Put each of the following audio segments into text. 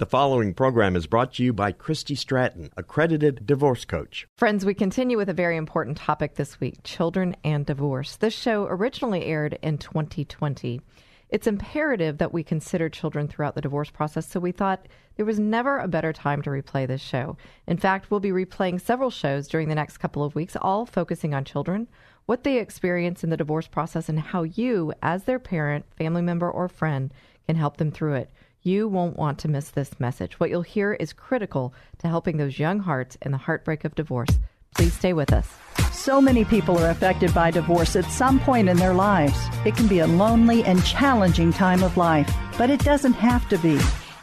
The following program is brought to you by Christy Stratton, accredited divorce coach. Friends, we continue with a very important topic this week children and divorce. This show originally aired in 2020. It's imperative that we consider children throughout the divorce process, so we thought there was never a better time to replay this show. In fact, we'll be replaying several shows during the next couple of weeks, all focusing on children, what they experience in the divorce process, and how you, as their parent, family member, or friend, can help them through it. You won't want to miss this message. What you'll hear is critical to helping those young hearts in the heartbreak of divorce. Please stay with us. So many people are affected by divorce at some point in their lives. It can be a lonely and challenging time of life, but it doesn't have to be.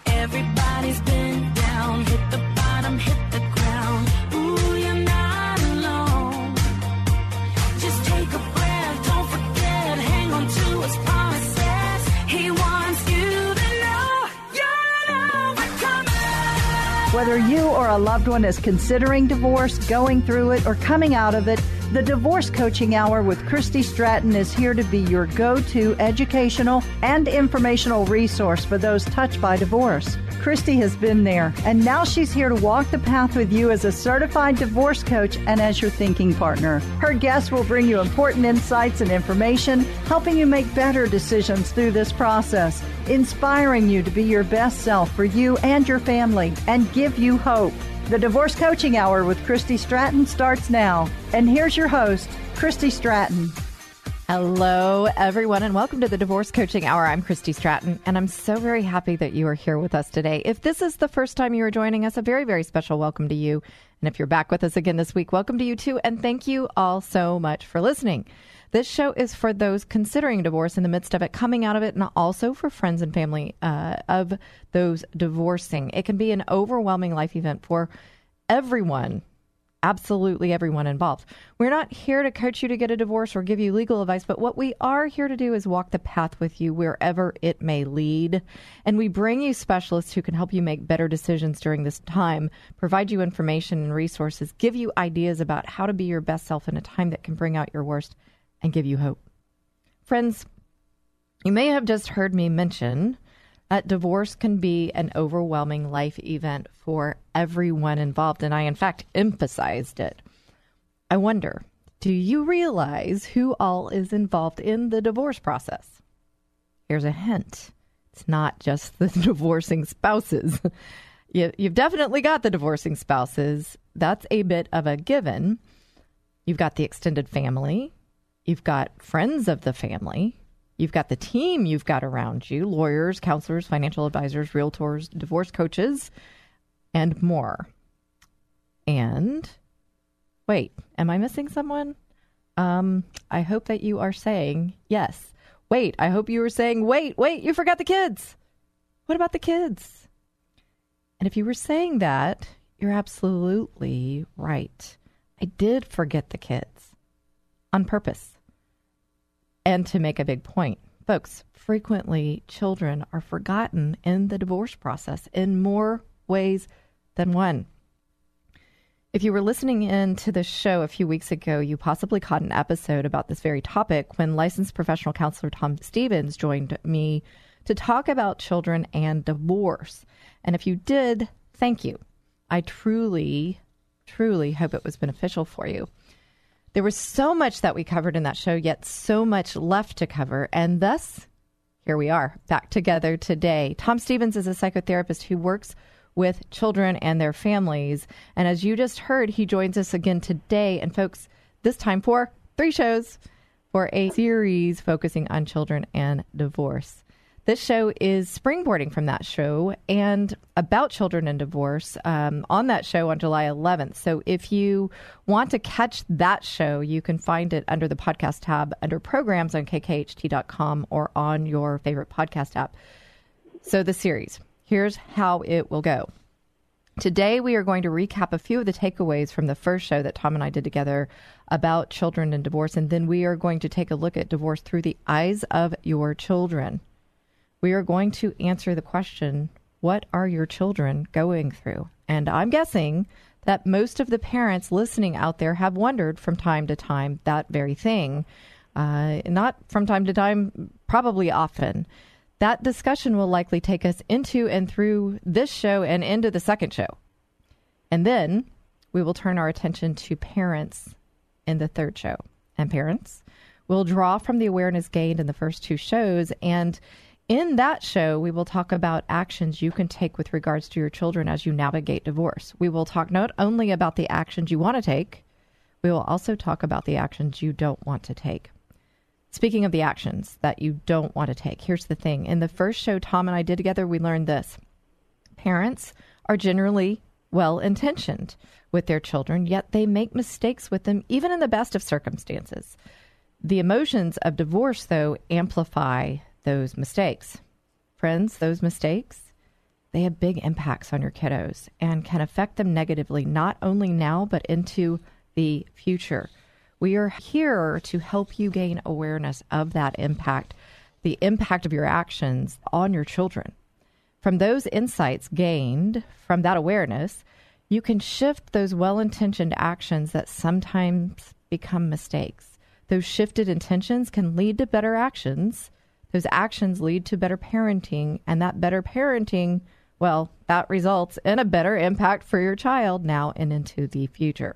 Everybody's been Whether you or a loved one is considering divorce, going through it, or coming out of it, the Divorce Coaching Hour with Christy Stratton is here to be your go to educational and informational resource for those touched by divorce. Christy has been there, and now she's here to walk the path with you as a certified divorce coach and as your thinking partner. Her guests will bring you important insights and information, helping you make better decisions through this process, inspiring you to be your best self for you and your family, and give you hope. The Divorce Coaching Hour with Christy Stratton starts now. And here's your host, Christy Stratton. Hello, everyone, and welcome to the Divorce Coaching Hour. I'm Christy Stratton, and I'm so very happy that you are here with us today. If this is the first time you are joining us, a very, very special welcome to you. And if you're back with us again this week, welcome to you too. And thank you all so much for listening. This show is for those considering divorce in the midst of it, coming out of it, and also for friends and family uh, of those divorcing. It can be an overwhelming life event for everyone absolutely everyone involved. We're not here to coach you to get a divorce or give you legal advice, but what we are here to do is walk the path with you wherever it may lead. And we bring you specialists who can help you make better decisions during this time, provide you information and resources, give you ideas about how to be your best self in a time that can bring out your worst and give you hope. Friends, you may have just heard me mention that divorce can be an overwhelming life event for everyone involved, and I, in fact, emphasized it. I wonder, do you realize who all is involved in the divorce process? Here's a hint it's not just the divorcing spouses. you, you've definitely got the divorcing spouses. That's a bit of a given. You've got the extended family, you've got friends of the family, You've got the team you've got around you lawyers, counselors, financial advisors, realtors, divorce coaches, and more. And wait, am I missing someone? Um, I hope that you are saying yes. Wait, I hope you were saying, wait, wait, you forgot the kids. What about the kids? And if you were saying that, you're absolutely right. I did forget the kids on purpose and to make a big point. Folks, frequently children are forgotten in the divorce process in more ways than one. If you were listening in to the show a few weeks ago, you possibly caught an episode about this very topic when licensed professional counselor Tom Stevens joined me to talk about children and divorce. And if you did, thank you. I truly, truly hope it was beneficial for you. There was so much that we covered in that show, yet so much left to cover. And thus, here we are back together today. Tom Stevens is a psychotherapist who works with children and their families. And as you just heard, he joins us again today. And folks, this time for three shows for a series focusing on children and divorce. This show is springboarding from that show and about children and divorce um, on that show on July 11th. So if you want to catch that show, you can find it under the podcast tab under programs on kkht.com or on your favorite podcast app. So the series, here's how it will go. Today, we are going to recap a few of the takeaways from the first show that Tom and I did together about children and divorce, and then we are going to take a look at divorce through the eyes of your children we are going to answer the question what are your children going through? And I'm guessing that most of the parents listening out there have wondered from time to time that very thing. Uh, not from time to time, probably often. that discussion will likely take us into and through this show and into the second show. And then we will turn our attention to parents in the third show. And parents will draw from the awareness gained in the first two shows. And in that show, we will talk about actions you can take with regards to your children as you navigate divorce. We will talk not only about the actions you want to take, we will also talk about the actions you don't want to take. Speaking of the actions that you don't want to take, here's the thing. In the first show Tom and I did together, we learned this parents are generally well intentioned with their children, yet they make mistakes with them, even in the best of circumstances. The emotions of divorce, though, amplify those mistakes. Friends, those mistakes, they have big impacts on your kiddos and can affect them negatively, not only now, but into the future. We are here to help you gain awareness of that impact, the impact of your actions on your children. From those insights gained from that awareness, you can shift those well intentioned actions that sometimes become mistakes. Those shifted intentions can lead to better actions. Those actions lead to better parenting, and that better parenting, well, that results in a better impact for your child now and into the future.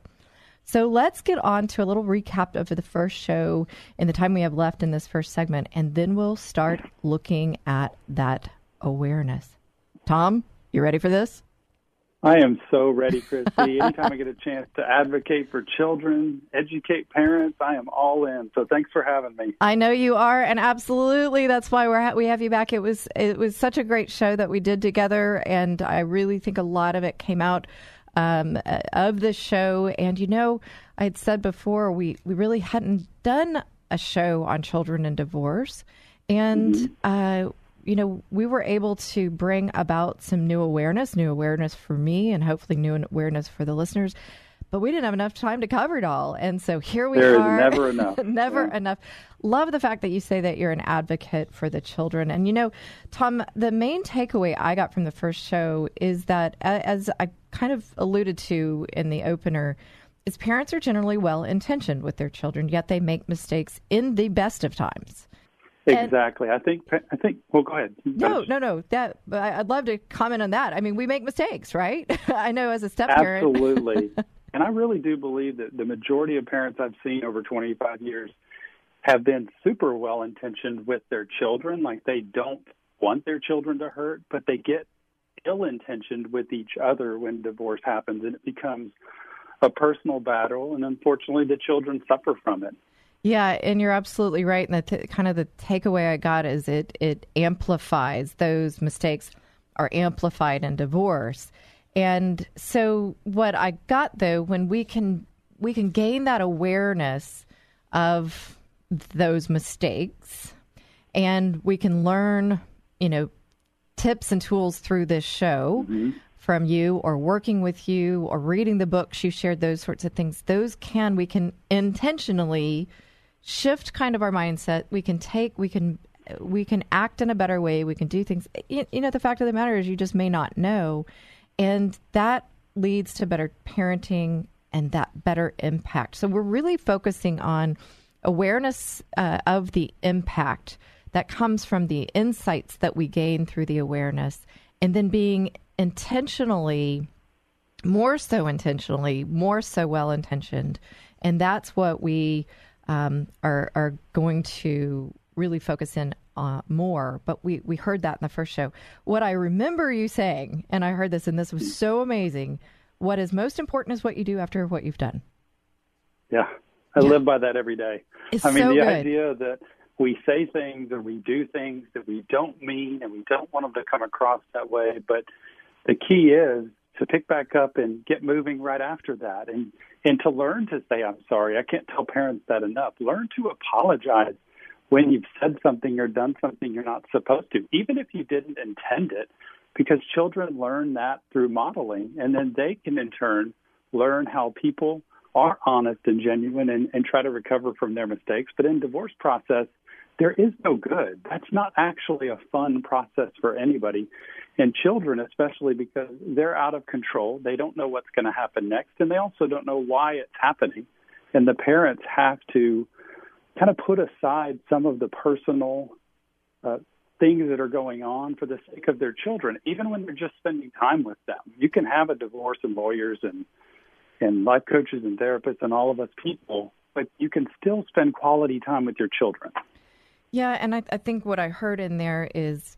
So let's get on to a little recap of the first show in the time we have left in this first segment, and then we'll start looking at that awareness. Tom, you ready for this? I am so ready, Christy. Anytime I get a chance to advocate for children, educate parents, I am all in. So thanks for having me. I know you are, and absolutely, that's why we're we have you back. It was it was such a great show that we did together, and I really think a lot of it came out um, of the show. And you know, I had said before we we really hadn't done a show on children and divorce, and mm-hmm. uh, you know, we were able to bring about some new awareness, new awareness for me, and hopefully new awareness for the listeners. But we didn't have enough time to cover it all, and so here we there are. never enough. never yeah. enough. Love the fact that you say that you're an advocate for the children. And you know, Tom, the main takeaway I got from the first show is that, as I kind of alluded to in the opener, is parents are generally well intentioned with their children, yet they make mistakes in the best of times. Exactly. And, I think. I think. Well, go ahead. No, no, no. That I'd love to comment on that. I mean, we make mistakes, right? I know as a step parent. Absolutely. and I really do believe that the majority of parents I've seen over 25 years have been super well intentioned with their children. Like they don't want their children to hurt, but they get ill intentioned with each other when divorce happens and it becomes a personal battle. And unfortunately, the children suffer from it. Yeah, and you're absolutely right. And the t- kind of the takeaway I got is it it amplifies those mistakes are amplified in divorce. And so what I got though when we can we can gain that awareness of those mistakes and we can learn, you know, tips and tools through this show mm-hmm. from you or working with you or reading the books you shared those sorts of things. Those can we can intentionally shift kind of our mindset. We can take, we can, we can act in a better way. We can do things. You, you know, the fact of the matter is, you just may not know, and that leads to better parenting and that better impact. So we're really focusing on awareness uh, of the impact that comes from the insights that we gain through the awareness, and then being intentionally more so intentionally, more so well intentioned. And that's what we um, are are going to really focus in uh, more. But we we heard that in the first show. What I remember you saying, and I heard this, and this was so amazing. What is most important is what you do after what you've done. Yeah, I yeah. live by that every day. It's I mean, so the good. idea that we say things and we do things that we don't mean, and we don't want them to come across that way. But the key is to pick back up and get moving right after that and and to learn to say I'm sorry. I can't tell parents that enough. Learn to apologize when you've said something or done something you're not supposed to, even if you didn't intend it, because children learn that through modeling and then they can in turn learn how people are honest and genuine and, and try to recover from their mistakes. But in divorce process, there is no good. That's not actually a fun process for anybody and children especially because they're out of control they don't know what's going to happen next and they also don't know why it's happening and the parents have to kind of put aside some of the personal uh, things that are going on for the sake of their children, even when they're just spending time with them. You can have a divorce and lawyers and and life coaches and therapists and all of us people, but you can still spend quality time with your children. Yeah, and I, I think what I heard in there is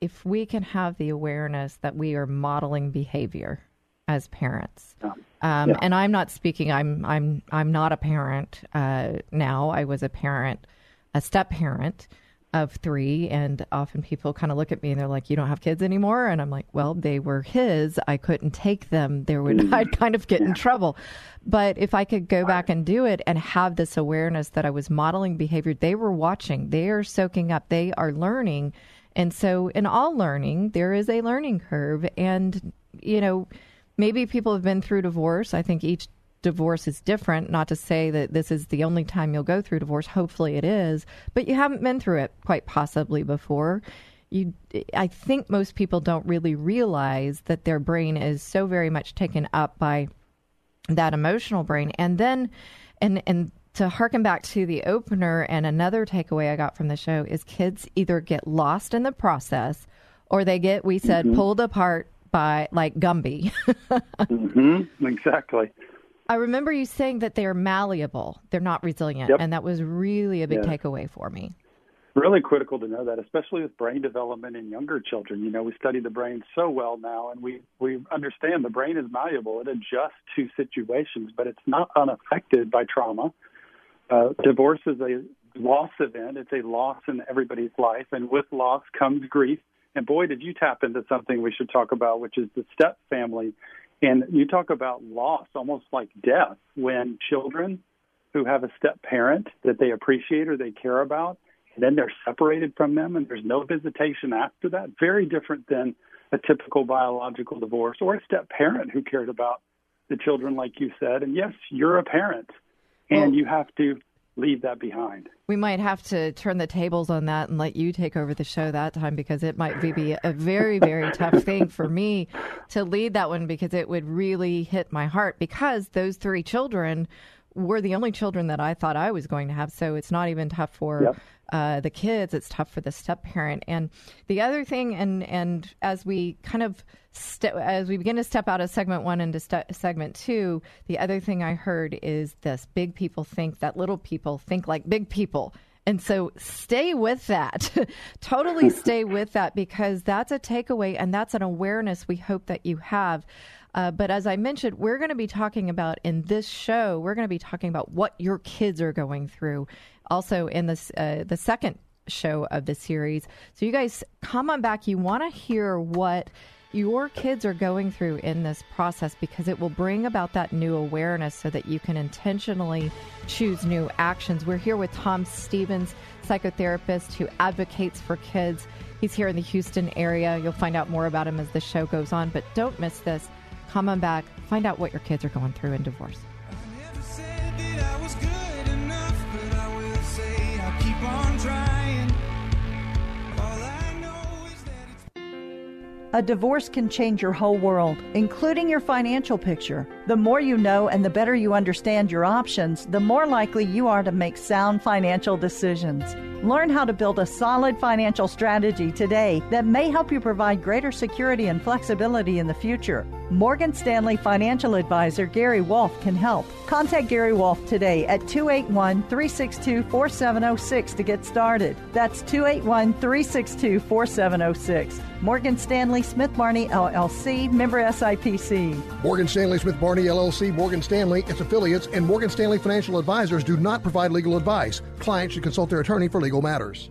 if we can have the awareness that we are modeling behavior as parents. Um, yeah. And I'm not speaking. I'm I'm I'm not a parent uh, now. I was a parent, a step parent of three, and often people kind of look at me and they're like, "You don't have kids anymore," and I'm like, "Well, they were his. I couldn't take them. There would mm. I'd kind of get yeah. in trouble." But if I could go back and do it and have this awareness that I was modeling behavior, they were watching. They are soaking up. They are learning. And so, in all learning, there is a learning curve. And, you know, maybe people have been through divorce. I think each divorce is different. Not to say that this is the only time you'll go through divorce. Hopefully it is, but you haven't been through it quite possibly before. You, I think most people don't really realize that their brain is so very much taken up by that emotional brain. And then, and, and to harken back to the opener and another takeaway I got from the show is kids either get lost in the process or they get, we said, mm-hmm. pulled apart by like Gumby. mm-hmm, exactly. I remember you saying that they are malleable, they're not resilient, yep. and that was really a big yeah. takeaway for me. Really critical to know that, especially with brain development in younger children. You know, we study the brain so well now, and we we understand the brain is malleable. It adjusts to situations, but it's not unaffected by trauma. Uh, divorce is a loss event. It's a loss in everybody's life, and with loss comes grief and boy, did you tap into something we should talk about, which is the step family. And you talk about loss, almost like death, when children who have a step parent that they appreciate or they care about, and then they're separated from them and there's no visitation after that, very different than a typical biological divorce or a step parent who cared about the children, like you said. And yes, you're a parent and well, you have to leave that behind. We might have to turn the tables on that and let you take over the show that time because it might be a very, very tough thing for me to lead that one because it would really hit my heart because those three children were the only children that I thought I was going to have. So it's not even tough for yep. uh, the kids; it's tough for the step parent. And the other thing, and and as we kind of ste- as we begin to step out of segment one into st- segment two, the other thing I heard is this: big people think that little people think like big people. And so stay with that. totally stay with that because that's a takeaway and that's an awareness we hope that you have. Uh, but as I mentioned, we're going to be talking about in this show, we're going to be talking about what your kids are going through. Also, in this uh, the second show of the series, so you guys come on back. You want to hear what your kids are going through in this process because it will bring about that new awareness so that you can intentionally choose new actions. We're here with Tom Stevens, psychotherapist who advocates for kids. He's here in the Houston area. You'll find out more about him as the show goes on, but don't miss this. Come on back, find out what your kids are going through in divorce. A divorce can change your whole world, including your financial picture. The more you know and the better you understand your options, the more likely you are to make sound financial decisions. Learn how to build a solid financial strategy today that may help you provide greater security and flexibility in the future. Morgan Stanley financial advisor Gary Wolf can help. Contact Gary Wolf today at 281 362 4706 to get started. That's 281 362 4706. Morgan Stanley Smith Barney LLC, member SIPC. Morgan Stanley Smith Barney LLC, Morgan Stanley, its affiliates, and Morgan Stanley financial advisors do not provide legal advice. Clients should consult their attorney for legal matters.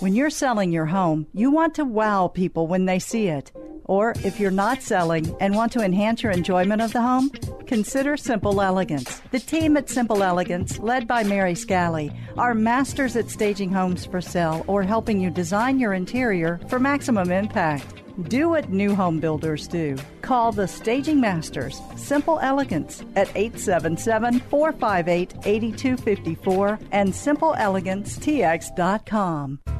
When you're selling your home, you want to wow people when they see it. Or if you're not selling and want to enhance your enjoyment of the home, consider Simple Elegance. The team at Simple Elegance, led by Mary Scally, are masters at staging homes for sale or helping you design your interior for maximum impact. Do what new home builders do. Call the Staging Masters, Simple Elegance, at 877 458 8254 and SimpleEleganceTX.com.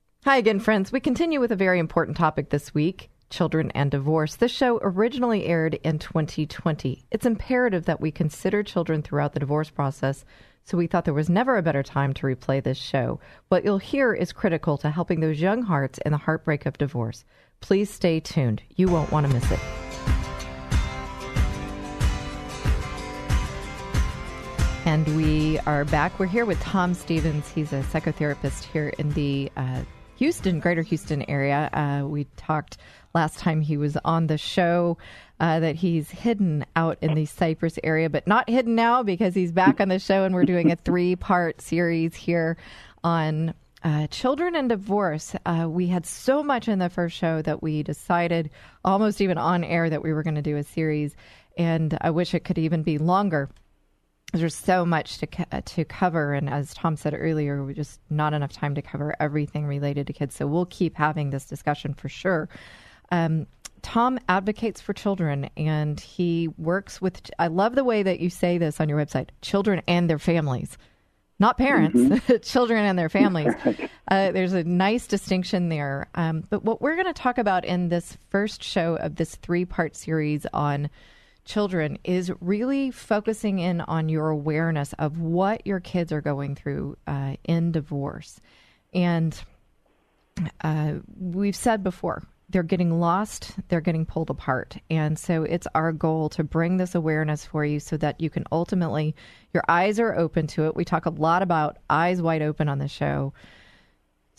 Hi again, friends. We continue with a very important topic this week children and divorce. This show originally aired in 2020. It's imperative that we consider children throughout the divorce process, so we thought there was never a better time to replay this show. What you'll hear is critical to helping those young hearts in the heartbreak of divorce. Please stay tuned. You won't want to miss it. And we are back. We're here with Tom Stevens. He's a psychotherapist here in the uh, Houston, Greater Houston area. Uh, we talked last time he was on the show uh, that he's hidden out in the Cypress area, but not hidden now because he's back on the show and we're doing a three part series here on uh, children and divorce. Uh, we had so much in the first show that we decided, almost even on air, that we were going to do a series, and I wish it could even be longer there's so much to co- to cover, and as Tom said earlier, we just not enough time to cover everything related to kids. So we'll keep having this discussion for sure. Um, Tom advocates for children, and he works with. I love the way that you say this on your website: children and their families, not parents, mm-hmm. children and their families. Uh, there's a nice distinction there. Um, but what we're going to talk about in this first show of this three part series on children is really focusing in on your awareness of what your kids are going through uh, in divorce. And uh, we've said before, they're getting lost, they're getting pulled apart. And so it's our goal to bring this awareness for you so that you can ultimately, your eyes are open to it. We talk a lot about eyes wide open on the show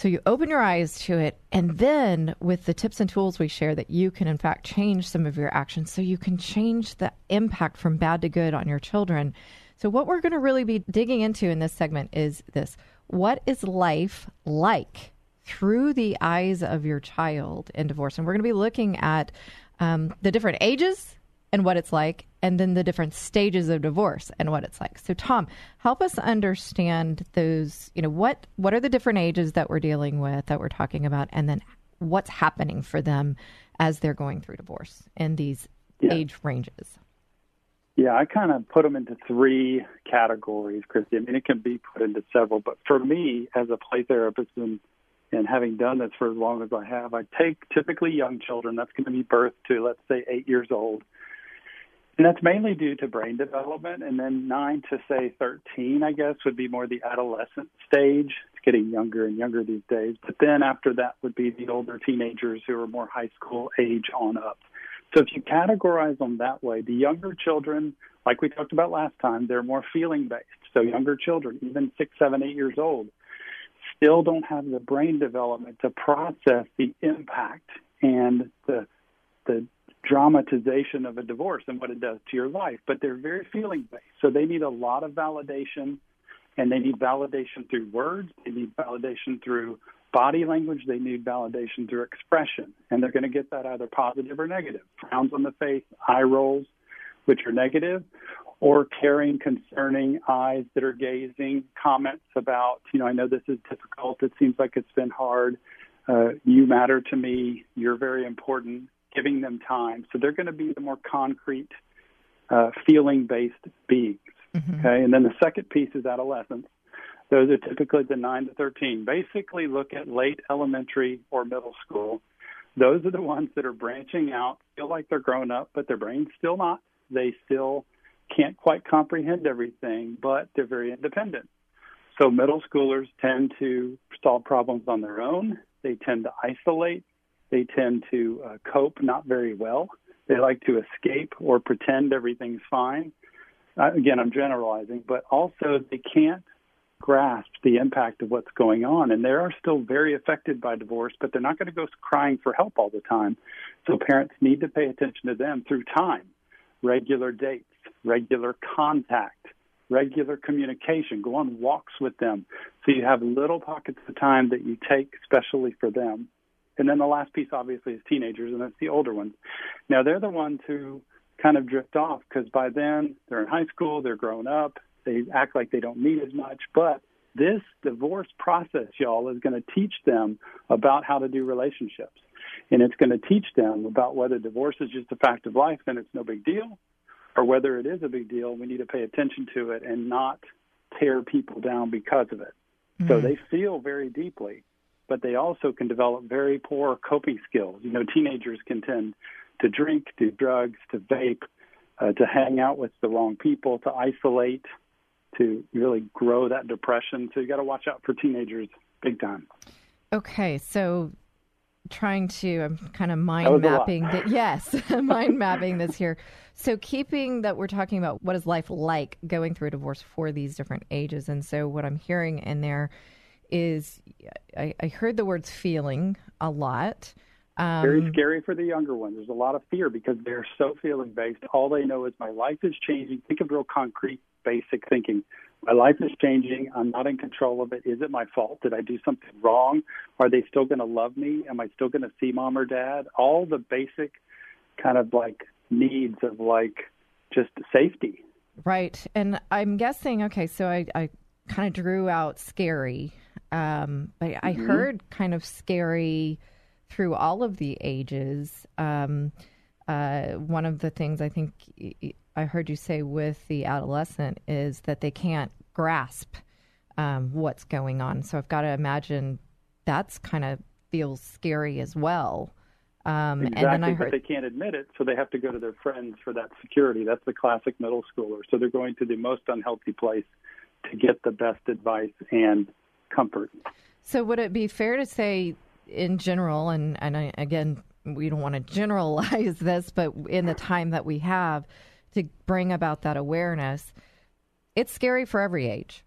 so you open your eyes to it, and then with the tips and tools we share, that you can in fact change some of your actions so you can change the impact from bad to good on your children. So, what we're going to really be digging into in this segment is this What is life like through the eyes of your child in divorce? And we're going to be looking at um, the different ages and what it's like, and then the different stages of divorce and what it's like. So, Tom, help us understand those. You know, what what are the different ages that we're dealing with that we're talking about, and then what's happening for them as they're going through divorce in these yeah. age ranges. Yeah, I kind of put them into three categories, Christy. I mean, it can be put into several, but for me, as a play therapist and and having done this for as long as I have, I take typically young children. That's going to be birth to, let's say, eight years old and that's mainly due to brain development. And then 9 to, say, 13, I guess, would be more the adolescent stage. It's getting younger and younger these days. But then after that would be the older teenagers who are more high school age on up. So if you categorize them that way, the younger children, like we talked about last time, they're more feeling based. So younger children, even six, seven, eight years old, still don't have the brain development to process the impact and the the dramatization of a divorce and what it does to your life, but they're very feeling based. So they need a lot of validation, and they need validation through words, they need validation through body language, they need validation through expression. And they're going to get that either positive or negative frowns on the face, eye rolls, which are negative, or caring, concerning eyes that are gazing, comments about, you know, I know this is difficult, it seems like it's been hard. Uh, you matter to me. You're very important giving them time. So they're going to be the more concrete, uh, feeling based beings. Mm-hmm. Okay. And then the second piece is adolescence. Those are typically the 9 to 13. Basically, look at late elementary or middle school. Those are the ones that are branching out, feel like they're grown up, but their brain's still not. They still can't quite comprehend everything, but they're very independent. So middle schoolers tend to solve problems on their own. They tend to isolate. They tend to uh, cope not very well. They like to escape or pretend everything's fine. Uh, again, I'm generalizing, but also they can't grasp the impact of what's going on. And they are still very affected by divorce, but they're not going to go crying for help all the time. So parents need to pay attention to them through time, regular dates, regular contact, regular communication. Go on walks with them. So you have little pockets of time that you take specially for them. And then the last piece, obviously, is teenagers, and that's the older ones. Now, they're the ones who kind of drift off because by then they're in high school, they're grown up, they act like they don't need as much. But this divorce process, y'all, is going to teach them about how to do relationships. And it's going to teach them about whether divorce is just a fact of life and it's no big deal, or whether it is a big deal. We need to pay attention to it and not tear people down because of it. Mm-hmm. So they feel very deeply, but they also can develop very poor coping skills. You know, teenagers can tend to drink, do drugs, to vape, uh, to hang out with the wrong people, to isolate, to really grow that depression. So you got to watch out for teenagers big time. Okay, so trying to I'm kind of mind mapping that yes, mind mapping this here. So keeping that we're talking about what is life like going through a divorce for these different ages. And so what I'm hearing in there is I, I heard the words feeling a lot. Um, Very scary for the younger ones. There's a lot of fear because they're so feeling based. All they know is my life is changing. Think of real concrete, basic thinking. My life is changing. I'm not in control of it. Is it my fault? Did I do something wrong? Are they still going to love me? Am I still going to see mom or dad? All the basic kind of like needs of like just safety. Right. And I'm guessing, okay, so I, I kind of drew out scary, um, but I mm-hmm. heard kind of scary through all of the ages. Um, uh, one of the things I think I heard you say with the adolescent is that they can't grasp um, what's going on. So I've got to imagine that's kind of feels scary as well. Um, exactly, and then I heard, but they can't admit it, so they have to go to their friends for that security. That's the classic middle schooler. So they're going to the most unhealthy place to get the best advice and comfort. So would it be fair to say in general, and, and I, again, we don't want to generalize this, but in the time that we have to bring about that awareness, it's scary for every age.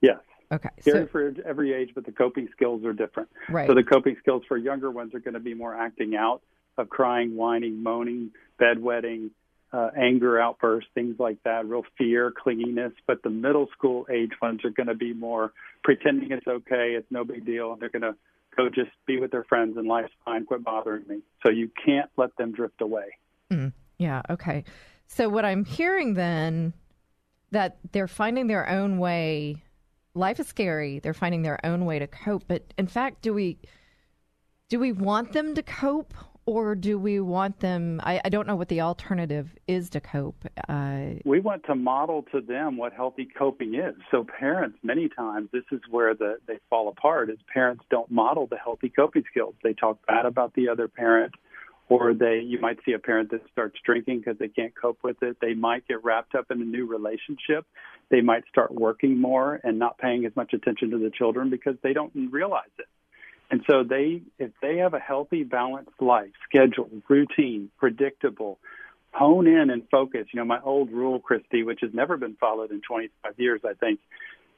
Yes. Okay. Scary so, for every age, but the coping skills are different. Right. So the coping skills for younger ones are going to be more acting out of crying, whining, moaning, bedwetting, uh, anger outbursts, things like that, real fear, clinginess. But the middle school age ones are going to be more pretending it's okay, it's no big deal, and they're going to go just be with their friends and life's fine, quit bothering me. So you can't let them drift away. Mm, yeah, okay. So what I'm hearing then that they're finding their own way. Life is scary. They're finding their own way to cope. But in fact, do we do we want them to cope or do we want them I, I, don't know what the alternative is to cope. Uh, we want to model to them what healthy coping is. So parents many times this is where the, they fall apart is parents don't model the healthy coping skills. They talk bad about the other parent or they you might see a parent that starts drinking because they can't cope with it. They might get wrapped up in a new relationship. They might start working more and not paying as much attention to the children because they don't realize it and so they, if they have a healthy, balanced life, schedule, routine, predictable, hone in and focus. You know, my old rule, Christy, which has never been followed in 25 years, I think,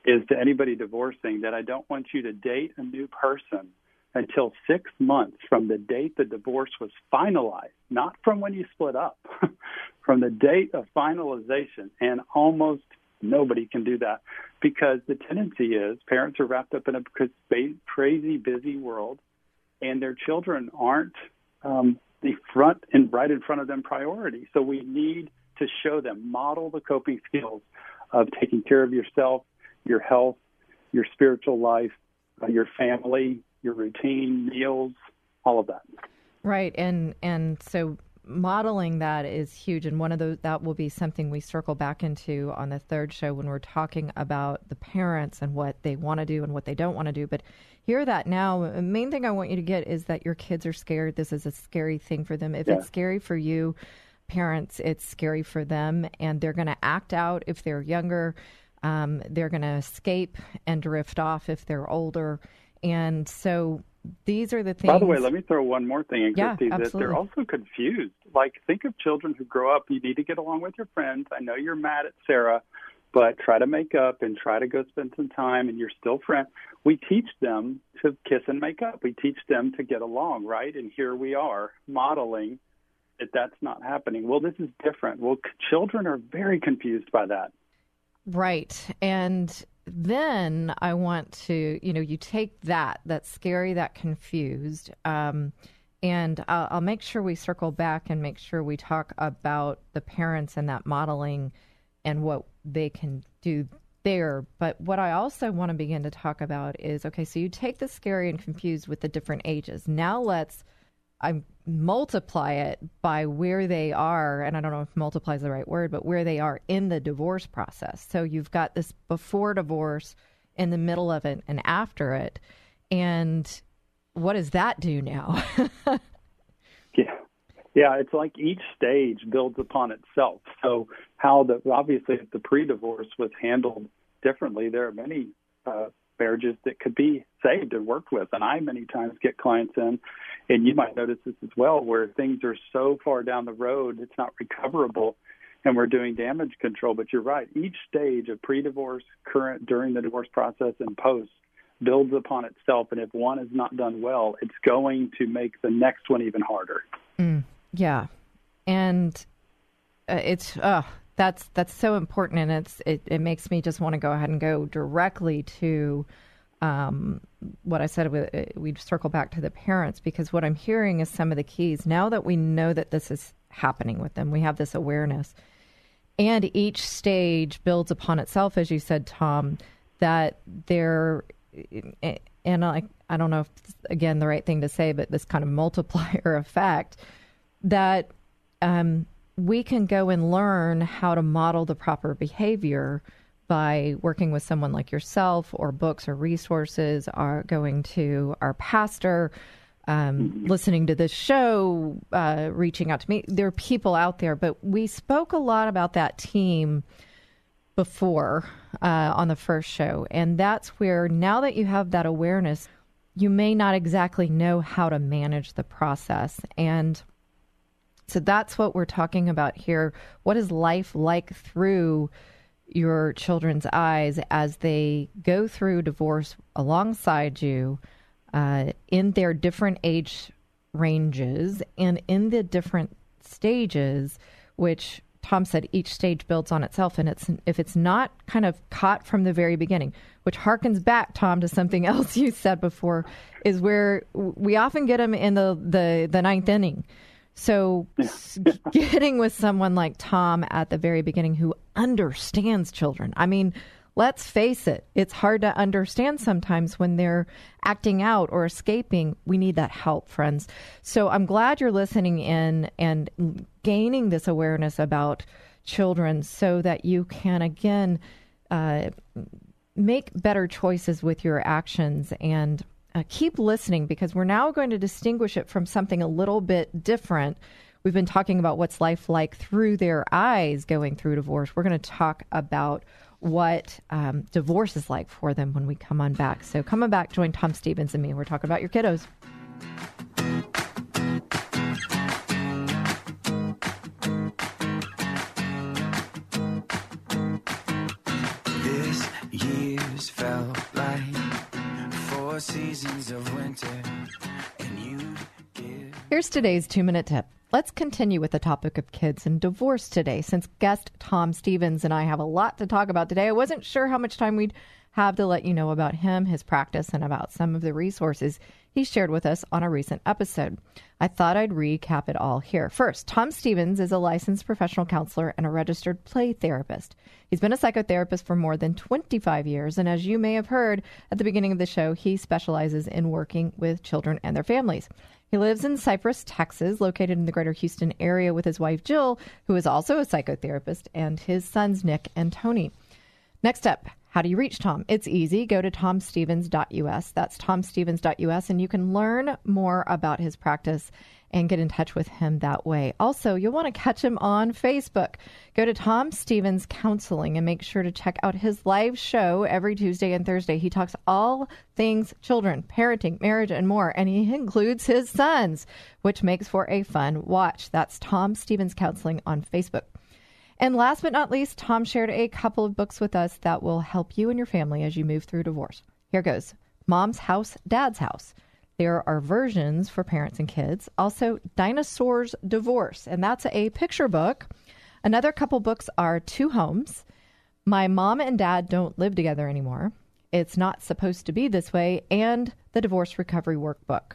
is to anybody divorcing that I don't want you to date a new person until six months from the date the divorce was finalized, not from when you split up, from the date of finalization. And almost Nobody can do that because the tendency is parents are wrapped up in a crazy busy world, and their children aren't um, the front and right in front of them priority. So we need to show them, model the coping skills of taking care of yourself, your health, your spiritual life, uh, your family, your routine, meals, all of that. Right, and and so modeling that is huge and one of those that will be something we circle back into on the third show when we're talking about the parents and what they want to do and what they don't want to do. But hear that now. The main thing i want you to get is that your kids are scared. This is a scary thing for them. If yeah. it's scary for you parents it's scary for them and they're going to act out if they're younger. Um, they're going to escape and drift off if they're older. And so these are the things. By the way, let me throw one more thing in, yeah, Christy, that they're also confused. Like, think of children who grow up, you need to get along with your friends. I know you're mad at Sarah, but try to make up and try to go spend some time, and you're still friends. We teach them to kiss and make up. We teach them to get along, right? And here we are modeling that that's not happening. Well, this is different. Well, children are very confused by that. Right. And then I want to, you know, you take that, that's scary, that confused. Um, and I'll, I'll, make sure we circle back and make sure we talk about the parents and that modeling and what they can do there. But what I also want to begin to talk about is okay, so you take the scary and confused with the different ages. Now let's I multiply it by where they are, and I don't know if multiply is the right word, but where they are in the divorce process. So you've got this before divorce, in the middle of it, and after it. And what does that do now? yeah. Yeah, it's like each stage builds upon itself. So, how the obviously, if the pre divorce was handled differently, there are many uh, marriages that could be saved and worked with. And I many times get clients in, and you might notice this as well, where things are so far down the road, it's not recoverable, and we're doing damage control. But you're right, each stage of pre divorce, current, during the divorce process, and post builds upon itself. And if one is not done well, it's going to make the next one even harder. Mm, yeah. And uh, it's, uh, that's that's so important, and it's it, it makes me just want to go ahead and go directly to um, what I said. Uh, we circle back to the parents because what I'm hearing is some of the keys. Now that we know that this is happening with them, we have this awareness, and each stage builds upon itself, as you said, Tom. That they're and I I don't know if again the right thing to say, but this kind of multiplier effect that um, we can go and learn how to model the proper behavior by working with someone like yourself or books or resources or going to our pastor um, listening to this show uh, reaching out to me. There are people out there but we spoke a lot about that team before uh, on the first show. And that's where now that you have that awareness you may not exactly know how to manage the process. And so that's what we're talking about here. What is life like through your children's eyes as they go through divorce alongside you uh, in their different age ranges and in the different stages, which Tom said each stage builds on itself, and it's if it's not kind of caught from the very beginning, which harkens back, Tom, to something else you said before, is where we often get them in the the, the ninth inning so, getting with someone like Tom at the very beginning who understands children. I mean, let's face it, it's hard to understand sometimes when they're acting out or escaping. We need that help, friends. So, I'm glad you're listening in and gaining this awareness about children so that you can, again, uh, make better choices with your actions and uh, keep listening because we're now going to distinguish it from something a little bit different. We've been talking about what's life like through their eyes going through divorce. We're going to talk about what um, divorce is like for them when we come on back. So, coming back, join Tom Stevens and me. We're talking about your kiddos. Seasons of winter. Here's today's two minute tip. Let's continue with the topic of kids and divorce today. Since guest Tom Stevens and I have a lot to talk about today, I wasn't sure how much time we'd have to let you know about him, his practice, and about some of the resources he shared with us on a recent episode. I thought I'd recap it all here. First, Tom Stevens is a licensed professional counselor and a registered play therapist. He's been a psychotherapist for more than 25 years, and as you may have heard at the beginning of the show, he specializes in working with children and their families. He lives in Cypress, Texas, located in the greater Houston area with his wife Jill, who is also a psychotherapist, and his sons Nick and Tony. Next up, how do you reach Tom? It's easy. Go to tomstevens.us. That's tomstevens.us, and you can learn more about his practice and get in touch with him that way. Also, you'll want to catch him on Facebook. Go to Tom Stevens Counseling and make sure to check out his live show every Tuesday and Thursday. He talks all things children, parenting, marriage, and more, and he includes his sons, which makes for a fun watch. That's Tom Stevens Counseling on Facebook. And last but not least, Tom shared a couple of books with us that will help you and your family as you move through divorce. Here goes Mom's House, Dad's House. There are versions for parents and kids. Also, Dinosaurs Divorce, and that's a picture book. Another couple books are Two Homes. My Mom and Dad Don't Live Together Anymore. It's Not Supposed to Be This Way, and the Divorce Recovery Workbook.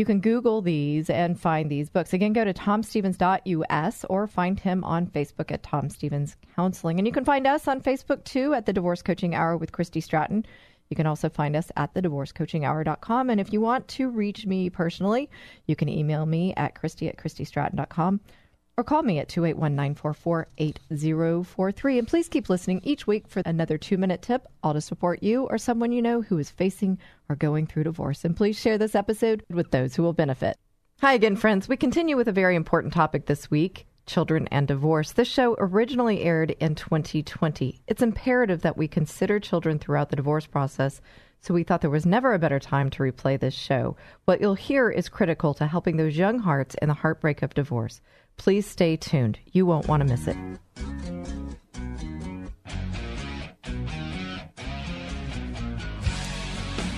You can Google these and find these books. Again, go to tomstevens.us or find him on Facebook at Tom Stevens Counseling. And you can find us on Facebook too at the Divorce Coaching Hour with Christy Stratton. You can also find us at thedivorcecoachinghour.com. And if you want to reach me personally, you can email me at christy at christystratton.com or call me at 281 944 8043. And please keep listening each week for another two minute tip, all to support you or someone you know who is facing or going through divorce. And please share this episode with those who will benefit. Hi again, friends. We continue with a very important topic this week children and divorce. This show originally aired in 2020. It's imperative that we consider children throughout the divorce process, so we thought there was never a better time to replay this show. What you'll hear is critical to helping those young hearts in the heartbreak of divorce. Please stay tuned. You won't want to miss it.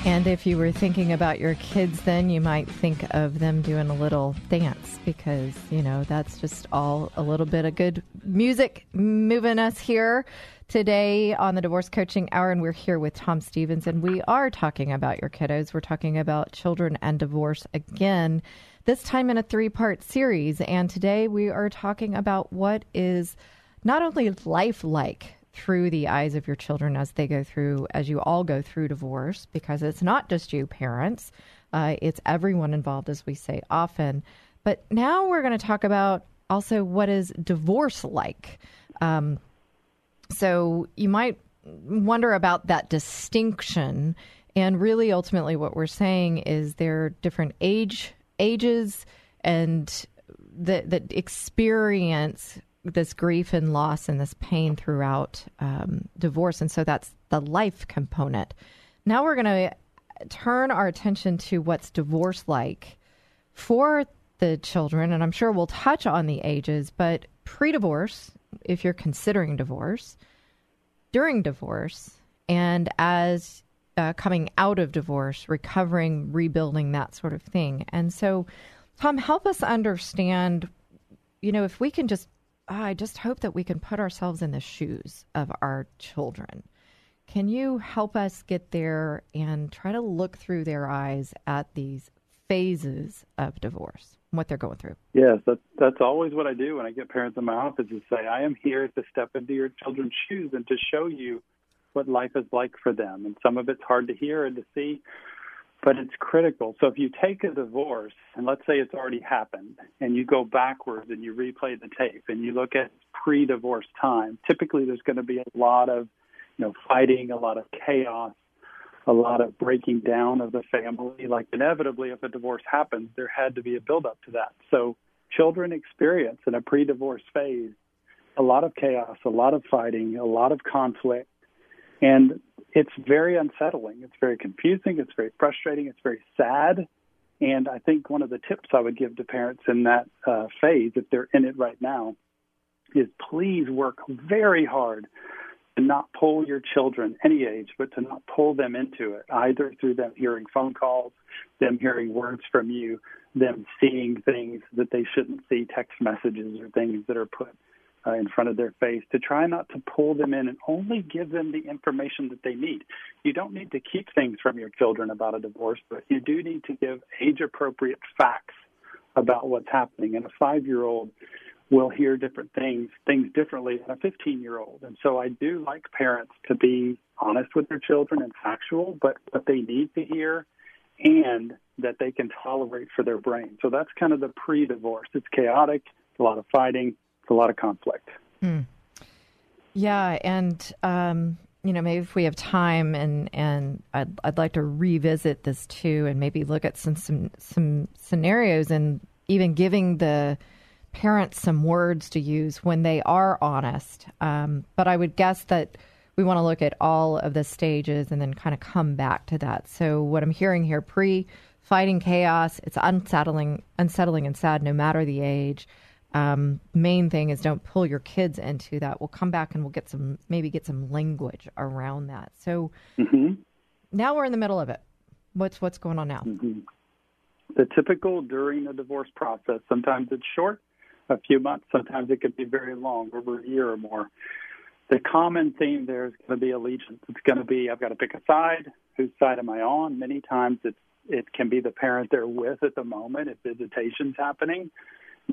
And if you were thinking about your kids, then you might think of them doing a little dance because, you know, that's just all a little bit of good music moving us here today on the Divorce Coaching Hour. And we're here with Tom Stevens, and we are talking about your kiddos. We're talking about children and divorce again, this time in a three part series. And today we are talking about what is not only life like through the eyes of your children as they go through, as you all go through divorce, because it's not just you parents, uh, it's everyone involved, as we say often. But now we're going to talk about also what is divorce like. Um, so you might wonder about that distinction. And really, ultimately, what we're saying is there are different age ages and that that experience this grief and loss and this pain throughout um, divorce. And so that's the life component. Now we're going to turn our attention to what's divorce like for the children. And I'm sure we'll touch on the ages, but pre divorce, if you're considering divorce, during divorce, and as uh, coming out of divorce, recovering, rebuilding, that sort of thing. And so, Tom, help us understand, you know, if we can just I just hope that we can put ourselves in the shoes of our children. Can you help us get there and try to look through their eyes at these phases of divorce, what they're going through? Yes, that's that's always what I do when I get parents in my office is say, I am here to step into your children's shoes and to show you what life is like for them. And some of it's hard to hear and to see, but it's critical. So if you take a divorce and let's say it's already happened and you go backwards and you replay the tape and you look at pre-divorce time, typically there's going to be a lot of, you know, fighting, a lot of chaos, a lot of breaking down of the family. Like inevitably if a divorce happens, there had to be a build up to that. So children experience in a pre-divorce phase a lot of chaos, a lot of fighting, a lot of conflict. And it's very unsettling. It's very confusing. It's very frustrating. It's very sad. And I think one of the tips I would give to parents in that uh, phase, if they're in it right now, is please work very hard to not pull your children, any age, but to not pull them into it, either through them hearing phone calls, them hearing words from you, them seeing things that they shouldn't see, text messages or things that are put uh, in front of their face to try not to pull them in and only give them the information that they need. You don't need to keep things from your children about a divorce, but you do need to give age appropriate facts about what's happening. And a five year old will hear different things, things differently than a 15 year old. And so I do like parents to be honest with their children and factual, but what they need to hear and that they can tolerate for their brain. So that's kind of the pre divorce. It's chaotic, a lot of fighting, it's a lot of conflict. Mm. Yeah, and um, you know, maybe if we have time, and and I'd I'd like to revisit this too, and maybe look at some some some scenarios and even giving the parents some words to use when they are honest. Um, but I would guess that we want to look at all of the stages and then kind of come back to that. So what I'm hearing here, pre fighting chaos, it's unsettling, unsettling and sad no matter the age. Um, main thing is don't pull your kids into that. We'll come back and we'll get some maybe get some language around that. So Mm-hmm. now we're in the middle of it. What's what's going on now? Mm-hmm. The typical during the divorce process, sometimes it's short, a few months, sometimes it could be very long, over a year or more. The common theme there is going to be allegiance. It's going to be I've got to pick a side. Whose side am I on? Many times it's it can be the parent they're with at the moment if visitation's happening.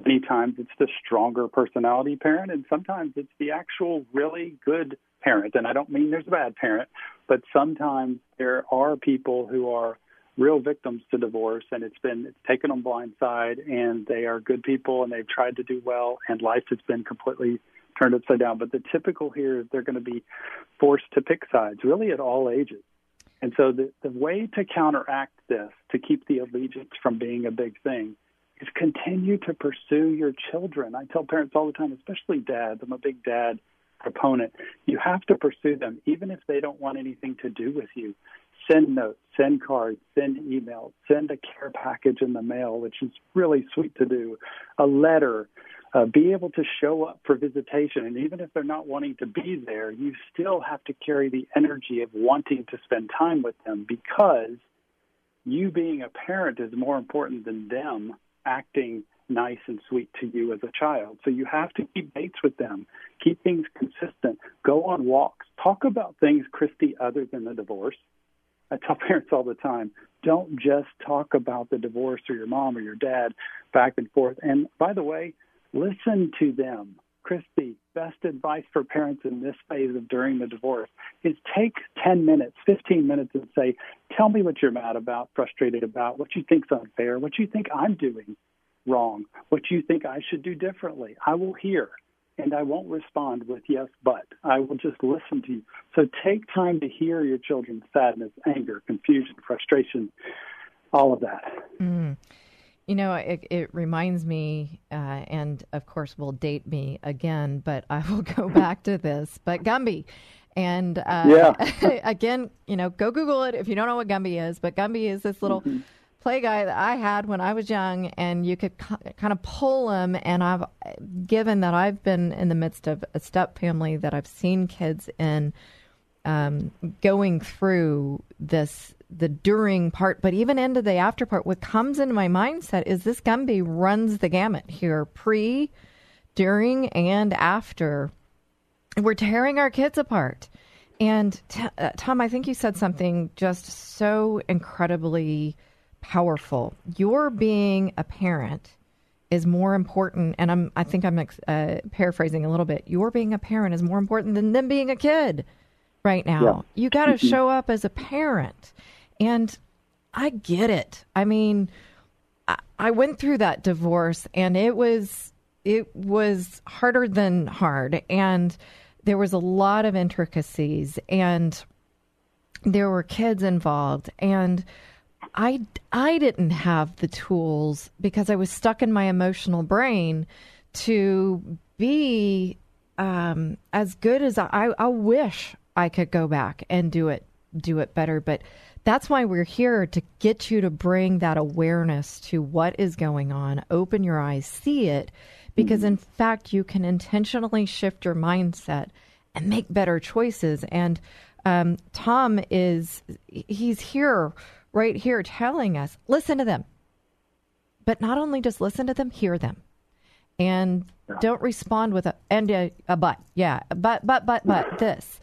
Many times it's the stronger personality parent, and sometimes it's the actual really good parent. And I don't mean there's a bad parent, but sometimes there are people who are real victims to divorce, and it's been it's taken them blindside, and they are good people, and they've tried to do well, and life has been completely turned upside down. But the typical here is they're going to be forced to pick sides, really at all ages. And so the, the way to counteract this, to keep the allegiance from being a big thing, is continue to pursue your children. I tell parents all the time, especially dads, I'm a big dad proponent. You have to pursue them, even if they don't want anything to do with you. Send notes, send cards, send emails, send a care package in the mail, which is really sweet to do, a letter, uh, be able to show up for visitation. And even if they're not wanting to be there, you still have to carry the energy of wanting to spend time with them because you being a parent is more important than them acting nice and sweet to you as a child. So you have to keep dates with them, keep things consistent, go on walks, talk about things, Christy, other than the divorce. I tell parents all the time, don't just talk about the divorce or your mom or your dad back and forth. And by the way, listen to them. Christy, best advice for parents in this phase of during the divorce is take 10 minutes, 15 minutes and say, tell me what you're mad about, frustrated about, what you think's unfair, what you think I'm doing wrong, what you think I should do differently. I will hear and I won't respond with yes, but. I will just listen to you. So take time to hear your children's sadness, anger, confusion, frustration, all of that. Mm. You know, it, it reminds me, uh, and of course will date me again, but I will go back to this. But Gumby, and uh, Yeah. again, you know, go Google it if you don't know what Gumby is. But Gumby is this little play guy that I had when I was young, and you could kind of pull him. And I've given that I've been in the midst of a step family that I've seen kids in um, going through this the during part, but even into the after part. What comes into my mindset is this Gumby runs the gamut here, pre, during, and after. We're tearing our kids apart. And t- uh, Tom, I think you said something just so incredibly powerful. Your being a parent is more important, and I'm I think I'm ex- uh, paraphrasing a little bit. Your being a parent is more important than them being a kid right now. Yeah. You got to show up as a parent, and I get it. I mean, I, I went through that divorce, and it was it was harder than hard, and there was a lot of intricacies, and there were kids involved, and I I didn't have the tools because I was stuck in my emotional brain to be um, as good as I, I wish I could go back and do it do it better. But that's why we're here to get you to bring that awareness to what is going on. Open your eyes, see it, because in fact you can intentionally shift your mindset and make better choices. And um, Tom is he's here right here telling us listen to them but not only just listen to them hear them and don't respond with a and a, a but yeah but but but but this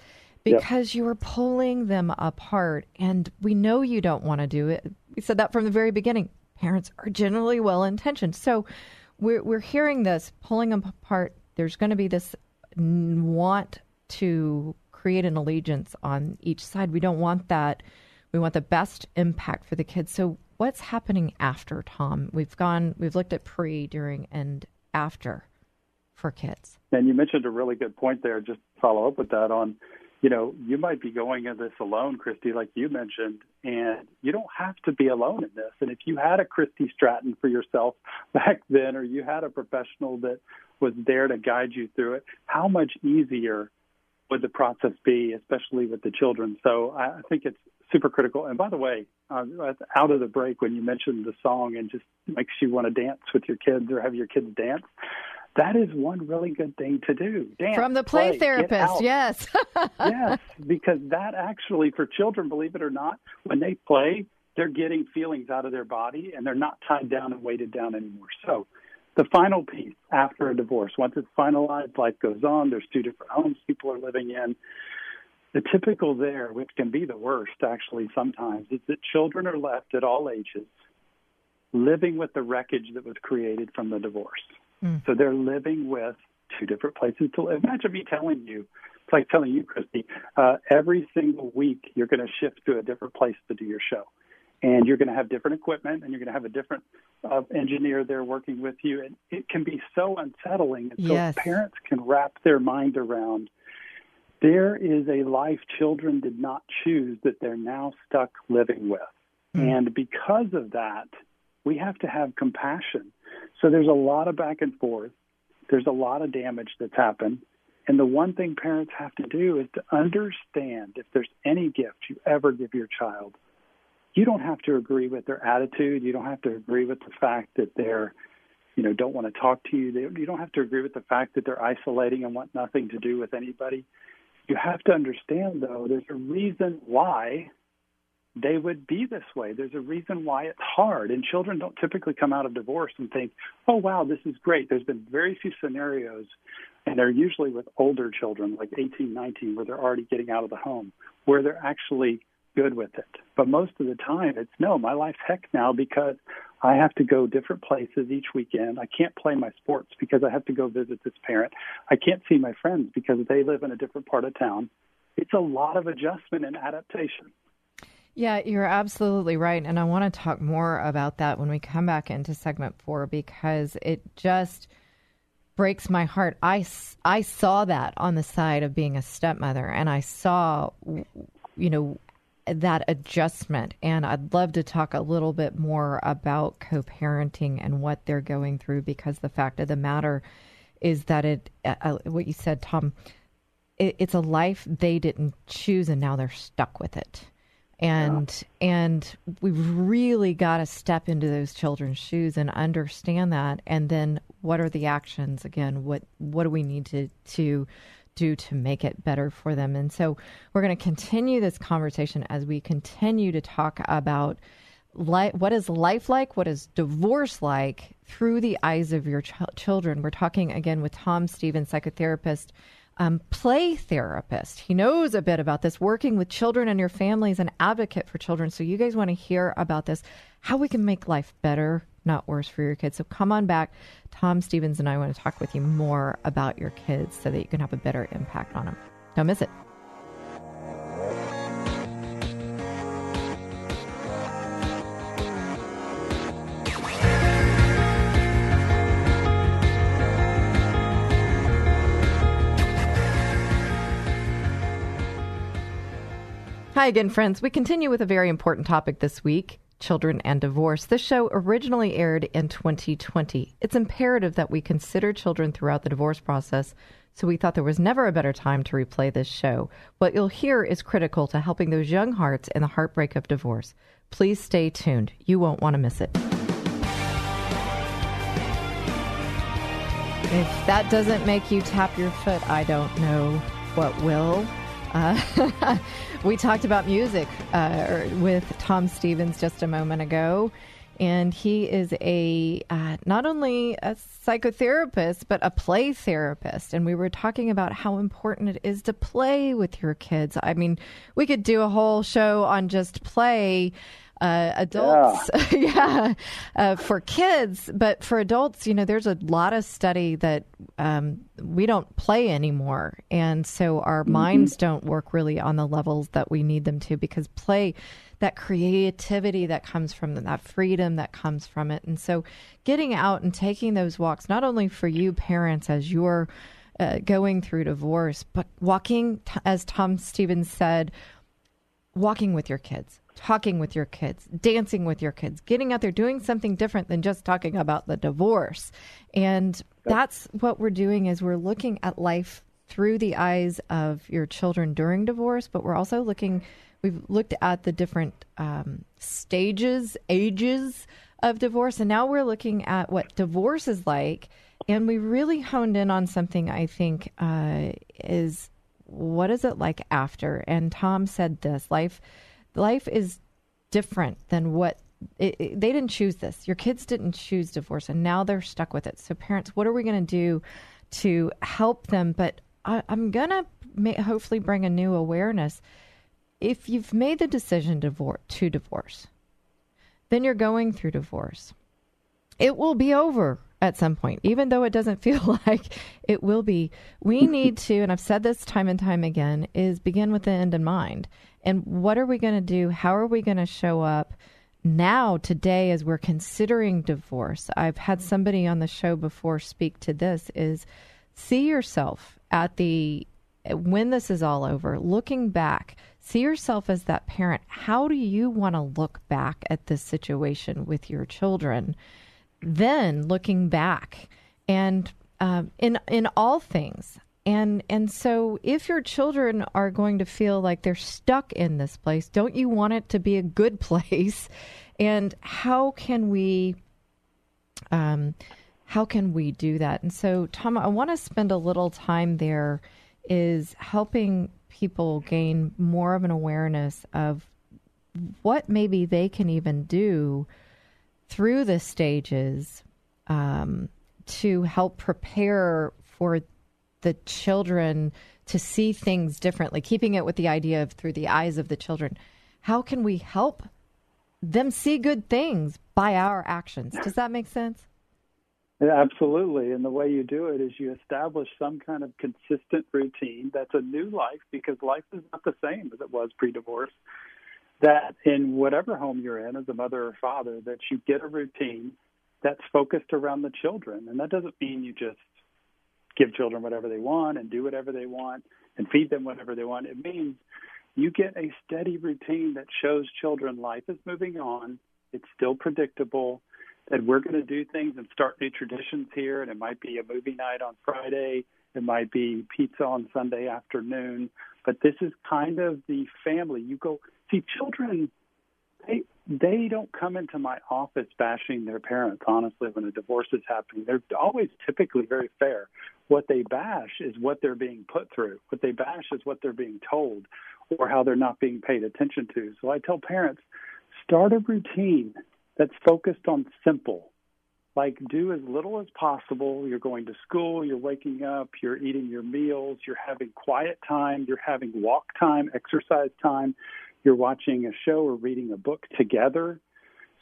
because you are pulling them apart and we know you don't want to do it we said that from the very beginning parents are generally well intentioned so we're, we're hearing this pulling them apart there's going to be this want to create an allegiance on each side we don't want that we want the best impact for the kids. So, what's happening after, Tom? We've gone, we've looked at pre, during, and after for kids. And you mentioned a really good point there. Just to follow up with that on you know, you might be going in this alone, Christy, like you mentioned, and you don't have to be alone in this. And if you had a Christy Stratton for yourself back then, or you had a professional that was there to guide you through it, how much easier would the process be, especially with the children? So I think it's super critical. And by the way, uh, out of the break, when you mentioned the song and just makes you want to dance with your kids or have your kids dance, that is one really good thing to do. Dance, From the play, play therapist, yes. yes, because that actually, for children, believe it or not, when they play, they're getting feelings out of their body and they're not tied down and weighted down anymore. So, the final piece after a divorce, once it's finalized, life goes on, there's two different homes people are living in. The typical there, which can be the worst actually sometimes, is that children are left at all ages living with the wreckage that was created from the divorce. Mm. So they're living with two different places to live. Imagine me telling you, it's like telling you, Christy, uh, every single week you're going to shift to a different place to do your show. And you're going to have different equipment and you're going to have a different uh, engineer there working with you. And it can be so unsettling. And so yes. parents can wrap their mind around there is a life children did not choose that they're now stuck living with. Mm. And because of that, we have to have compassion so there's a lot of back and forth. There's a lot of damage that's happened. And the one thing parents have to do is to understand if there's any gift you ever give your child, you don't have to agree with their attitude. You don't have to agree with the fact that they're, you know, don't want to talk to you. They, you don't have to agree with the fact that they're isolating and want nothing to do with anybody. You have to understand, though, there's a reason why they would be this way. There's a reason why it's hard. And children don't typically come out of divorce and think, oh, wow, this is great. There's been very few scenarios, and they're usually with older children, like 18, 19, where they're already getting out of the home, where they're actually good with it. But most of the time, it's no, my life's heck now because I have to go different places each weekend. I can't play my sports because I have to go visit this parent. I can't see my friends because they live in a different part of town. It's a lot of adjustment and adaptation. Yeah, you're absolutely right. And I want to talk more about that when we come back into segment four because it just breaks my heart. I, I saw that on the side of being a stepmother and I saw, you know, that adjustment. And I'd love to talk a little bit more about co parenting and what they're going through because the fact of the matter is that it, uh, uh what you said, Tom, it, it's a life they didn't choose and now they're stuck with it and yeah. and we've really got to step into those children's shoes and understand that. And then what are the actions? Again what what do we need to to do to make it better for them? And so we're going to continue this conversation as we continue to talk about what is life like? What is divorce like? Through the eyes of your ch- children. We're talking again with tom stevens psychotherapist um, play therapist. He knows a bit about this, working with children and your family as an advocate for children. So, you guys want to hear about this, how we can make life better, not worse for your kids. So, come on back. Tom Stevens and I want to talk with you more about your kids so that you can have a better impact on them. Don't miss it. Hi again, friends. We continue with a very important topic this week children and divorce. This show originally aired in 2020. It's imperative that we consider children throughout the divorce process, so we thought there was never a better time to replay this show. What you'll hear is critical to helping those young hearts in the heartbreak of divorce. Please stay tuned. You won't want to miss it. If that doesn't make you tap your foot, I don't know what will. Uh, we talked about music uh, with Tom Stevens just a moment ago. And he is a uh, not only a psychotherapist, but a play therapist. And we were talking about how important it is to play with your kids. I mean, we could do a whole show on just play uh, adults, yeah, yeah uh, for kids, but for adults, you know, there's a lot of study that um, we don't play anymore, and so our mm-hmm. minds don't work really on the levels that we need them to because play. That creativity that comes from them, that freedom that comes from it. And so getting out and taking those walks, not only for you parents as you're uh, going through divorce, but walking, t- as Tom Stevens said, walking with your kids, talking with your kids, dancing with your kids, getting out there, doing something different than just talking about the divorce. And that's what we're doing is we're looking at life through the eyes of your children during divorce, but we're also looking, we've looked at the different um, stages, ages of divorce, and now we're looking at what divorce is like. And we really honed in on something I think uh, is what is it like after? And Tom said this life, life is different than what it, it, they didn't choose this. Your kids didn't choose divorce, and now they're stuck with it. So, parents, what are we going to do to help them? But I, am going to hopefully bring a new awareness. If you've made the decision to to divorce, then you're going through divorce. It will be over at some point, even though it doesn't feel like it will be. We need to, and I've said this time and time again, is begin with the end in mind. And what are we going to do? How are we going to show up now, today, as we're considering divorce? I've had somebody on the show before speak to this is see yourself at the when this is all over, looking back, see yourself as that parent. How do you want to look back at this situation with your children? Then looking back and um, in in all things, and and so if your children are going to feel like they're stuck in this place, don't you want it to be a good place? And how can we? Um, how can we do that? And so, Tom, I want to spend a little time there is helping people gain more of an awareness of what maybe they can even do through the stages um, to help prepare for the children to see things differently, keeping it with the idea of through the eyes of the children. How can we help them see good things by our actions? Does that make sense? Yeah, absolutely. And the way you do it is you establish some kind of consistent routine that's a new life because life is not the same as it was pre divorce. That in whatever home you're in as a mother or father, that you get a routine that's focused around the children. And that doesn't mean you just give children whatever they want and do whatever they want and feed them whatever they want. It means you get a steady routine that shows children life is moving on, it's still predictable that we're going to do things and start new traditions here. And it might be a movie night on Friday, it might be pizza on Sunday afternoon. But this is kind of the family. You go see children. They they don't come into my office bashing their parents. Honestly, when a divorce is happening, they're always typically very fair. What they bash is what they're being put through. What they bash is what they're being told, or how they're not being paid attention to. So I tell parents, start a routine that's focused on simple. Like do as little as possible. You're going to school, you're waking up, you're eating your meals, you're having quiet time, you're having walk time, exercise time, you're watching a show or reading a book together.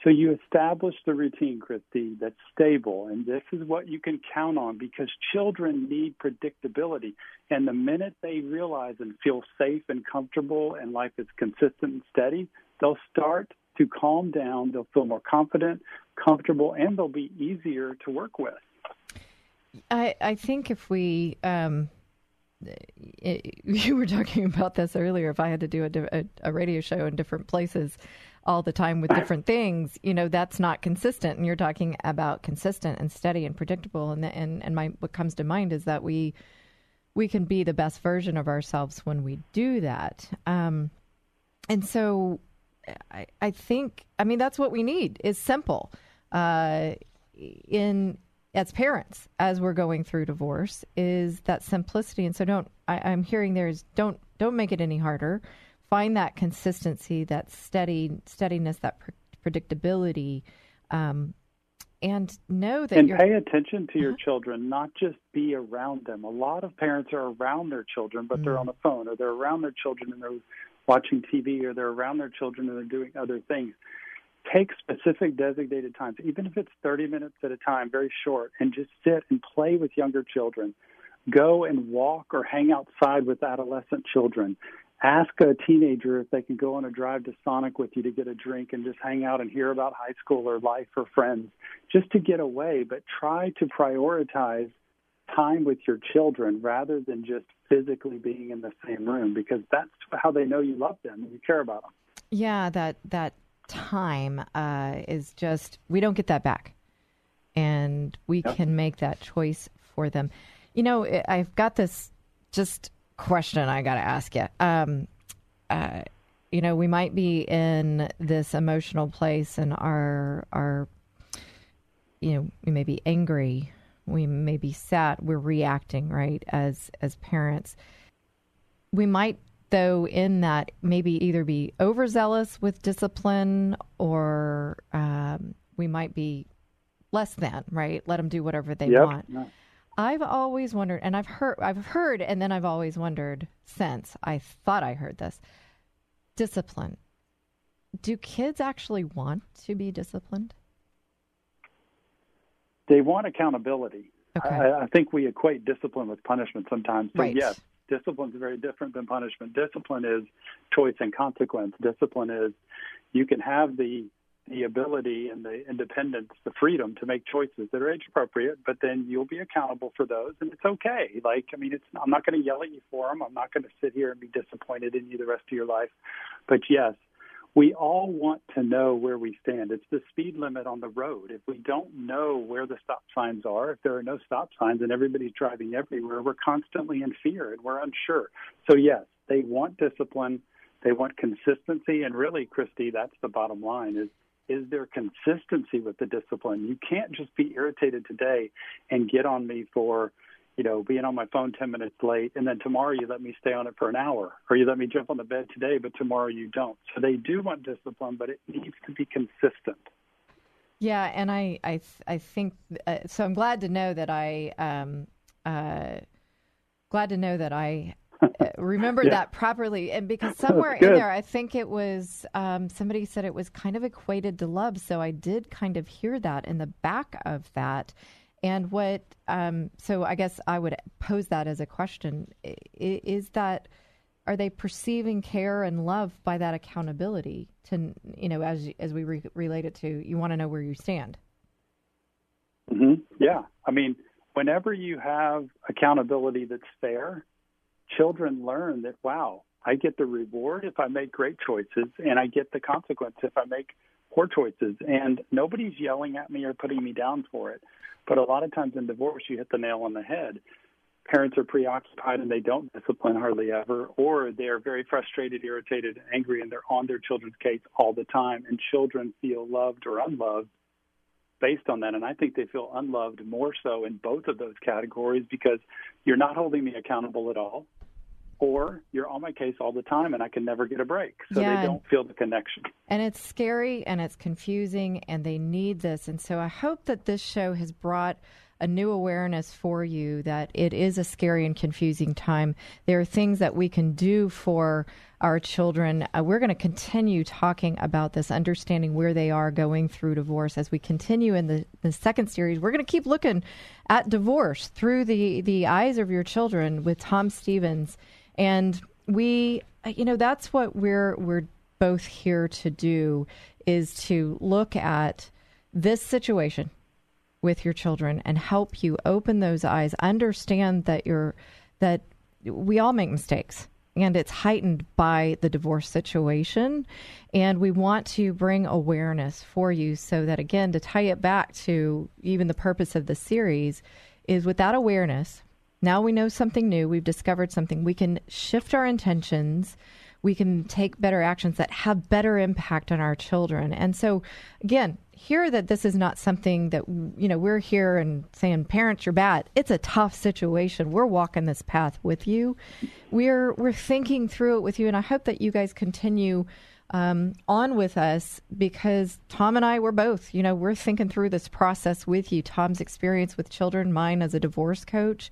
So you establish the routine, Christy, that's stable, and this is what you can count on because children need predictability. And the minute they realize and feel safe and comfortable and life is consistent and steady, they'll start to calm down. They'll feel more confident, comfortable, and they'll be easier to work with. I, I think if we, um, it, you were talking about this earlier. If I had to do a, a, a radio show in different places all the time with different things, you know, that's not consistent. And you're talking about consistent and steady and predictable. And the, and and my what comes to mind is that we we can be the best version of ourselves when we do that. Um, and so I, I think I mean that's what we need is simple. Uh, in as parents, as we're going through divorce, is that simplicity. And so don't I, I'm hearing there is don't don't make it any harder. Find that consistency, that steady steadiness, that pre- predictability, um, and know that and you're... pay attention to your uh-huh. children, not just be around them. A lot of parents are around their children, but mm. they're on the phone, or they're around their children and they're watching TV or they're around their children and they're doing other things. Take specific designated times, even if it's 30 minutes at a time, very short, and just sit and play with younger children. Go and walk or hang outside with adolescent children. Ask a teenager if they can go on a drive to Sonic with you to get a drink and just hang out and hear about high school or life or friends, just to get away. But try to prioritize time with your children rather than just physically being in the same room because that's how they know you love them and you care about them. Yeah, that that time uh, is just we don't get that back, and we yep. can make that choice for them. You know, I've got this just question I got to ask you. Um, uh, you know, we might be in this emotional place, and our our you know we may be angry, we may be sad, we're reacting right as as parents. We might though in that maybe either be overzealous with discipline or um, we might be less than right let them do whatever they yep. want. I've always wondered and i've heard i've heard and then i've always wondered since i thought i heard this discipline do kids actually want to be disciplined they want accountability okay. I, I think we equate discipline with punishment sometimes so right. yes Discipline is very different than punishment. Discipline is choice and consequence. Discipline is you can have the the ability and the independence, the freedom to make choices that are age appropriate, but then you'll be accountable for those, and it's okay. Like, I mean, it's I'm not going to yell at you for them. I'm not going to sit here and be disappointed in you the rest of your life. But yes, we all want to know where we stand. It's the speed limit on the road. If we don't know where the stop signs are, if there are no stop signs and everybody's driving everywhere, we're constantly in fear and we're unsure. So, yes, they want discipline, they want consistency, and really, Christy, that's the bottom line is is there consistency with the discipline? You can't just be irritated today and get on me for you know, being on my phone 10 minutes late, and then tomorrow you let me stay on it for an hour, or you let me jump on the bed today, but tomorrow you don't. So they do want discipline, but it needs to be consistent. Yeah, and I, I, I think uh, so. I'm glad to know that I, um, uh, glad to know that I uh, remembered yeah. that properly, and because somewhere in there, I think it was um, somebody said it was kind of equated to love. So I did kind of hear that in the back of that and what, um, so I guess I would pose that as a question is that, are they perceiving care and love by that accountability to, you know, as, as we re- relate it to, you want to know where you stand? Mm-hmm. Yeah. I mean, whenever you have accountability that's fair, children learn that, wow, I get the reward if I make great choices, and I get the consequence if I make poor choices. And nobody's yelling at me or putting me down for it. But a lot of times in divorce, you hit the nail on the head. Parents are preoccupied and they don't discipline hardly ever, or they're very frustrated, irritated, angry, and they're on their children's case all the time. And children feel loved or unloved based on that. And I think they feel unloved more so in both of those categories because you're not holding me accountable at all or you're on my case all the time and I can never get a break. So yeah, they don't feel the connection. And it's scary and it's confusing and they need this. And so I hope that this show has brought a new awareness for you that it is a scary and confusing time. There are things that we can do for our children. Uh, we're going to continue talking about this, understanding where they are going through divorce as we continue in the, the second series. We're going to keep looking at divorce through the, the eyes of your children with Tom Stevens and we, you know, that's what we're we're both here to do is to look at this situation with your children and help you open those eyes, understand that you're that we all make mistakes and it's heightened by the divorce situation. And we want to bring awareness for you so that, again, to tie it back to even the purpose of the series, is without awareness, now we know something new. We've discovered something. We can shift our intentions. We can take better actions that have better impact on our children. And so, again, hear that this is not something that, you know, we're here and saying, parents, you're bad. It's a tough situation. We're walking this path with you. We're, we're thinking through it with you. And I hope that you guys continue um, on with us because Tom and I were both, you know, we're thinking through this process with you. Tom's experience with children, mine as a divorce coach.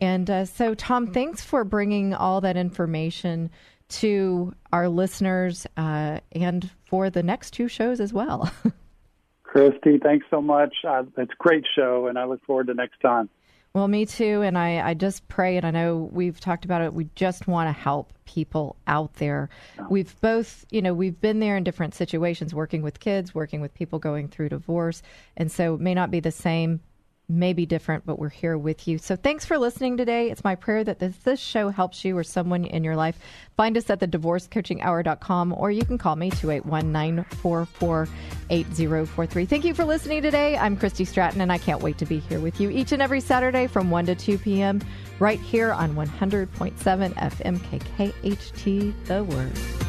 And uh, so, Tom, thanks for bringing all that information to our listeners uh, and for the next two shows as well. Christy, thanks so much. Uh, it's a great show, and I look forward to next time. Well, me too. And I, I just pray, and I know we've talked about it, we just want to help people out there. We've both, you know, we've been there in different situations, working with kids, working with people going through divorce. And so it may not be the same may be different, but we're here with you. So thanks for listening today. It's my prayer that this, this show helps you or someone in your life. Find us at the divorcecoachinghour.com or you can call me 281 944 8043. Thank you for listening today. I'm Christy Stratton and I can't wait to be here with you each and every Saturday from 1 to 2 p.m. right here on 100.7 FM KKHT The Word.